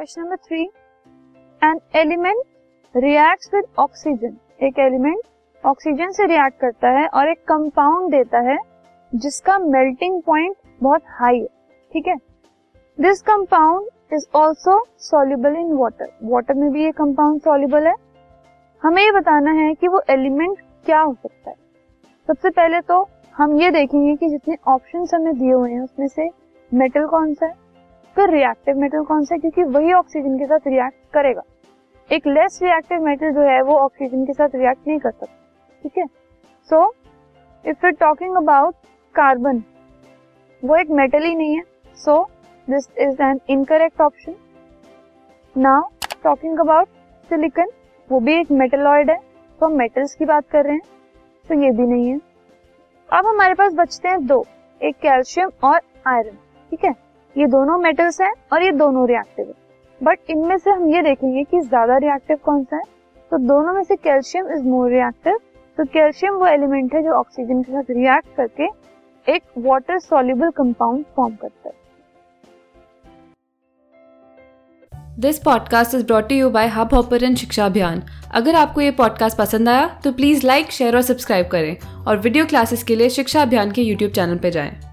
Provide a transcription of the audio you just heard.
Question number three an element reacts with oxygen एक element oxygen से react करता है और एक कंपाउंड देता है, जिसका मेल्टिंग पॉइंट बहुत हाई है, ठीक है? This compound is also soluble in water water में भी ये कंपाउंड सॉल्युबल है। हमें ये बताना है कि वो एलिमेंट क्या हो सकता है। सबसे पहले तो हम ये देखेंगे कि जितने ऑप्शन हमें दिए हुए हैं, उसमें से मेटल कौन सा है? फिर रिएक्टिव मेटल कौन सा है? क्योंकि वही ऑक्सीजन के साथ रिएक्ट करेगा। एक लेस रिएक्टिव मेटल जो है, वो ऑक्सीजन के साथ रिएक्ट नहीं कर सकता। ठीक है? So if you talking about carbon वो एक मेटल ही नहीं है। So this is an incorrect option now talking about silicon वो भी एक मेटलॉइड है। तो हम मेटल्स की बात कर रहे हैं। तो ये भी नहीं है। अब हमारे पास बचते हैं दो, एक कैल्शियम और आयरन ठीक है? ये दोनों मेटल्स हैं और ये दोनों रिएक्टिव है। बट इनमें से हम ये देखेंगे कि ज़्यादा रिएक्टिव कौन सा है? तो दोनों में से कैल्शियम इज़ मोर रिएक्टिव तो कैल्शियम वो एलिमेंट है जो ऑक्सीजन के साथ रिएक्ट करके एक वाटर सॉल्युबल कंपाउंड फॉर्म करता है। This podcast is brought you by Hubhopper Shiksha Abhiyan अगर आपको ये पॉडकास्ट पसंद आया तो प्लीज़ लाइक शेयर और सब्सक्राइब करें। और वीडियो क्लासेस के लिए शिक्षा अभियान के यूट्यूब चैनल पर जाएँ।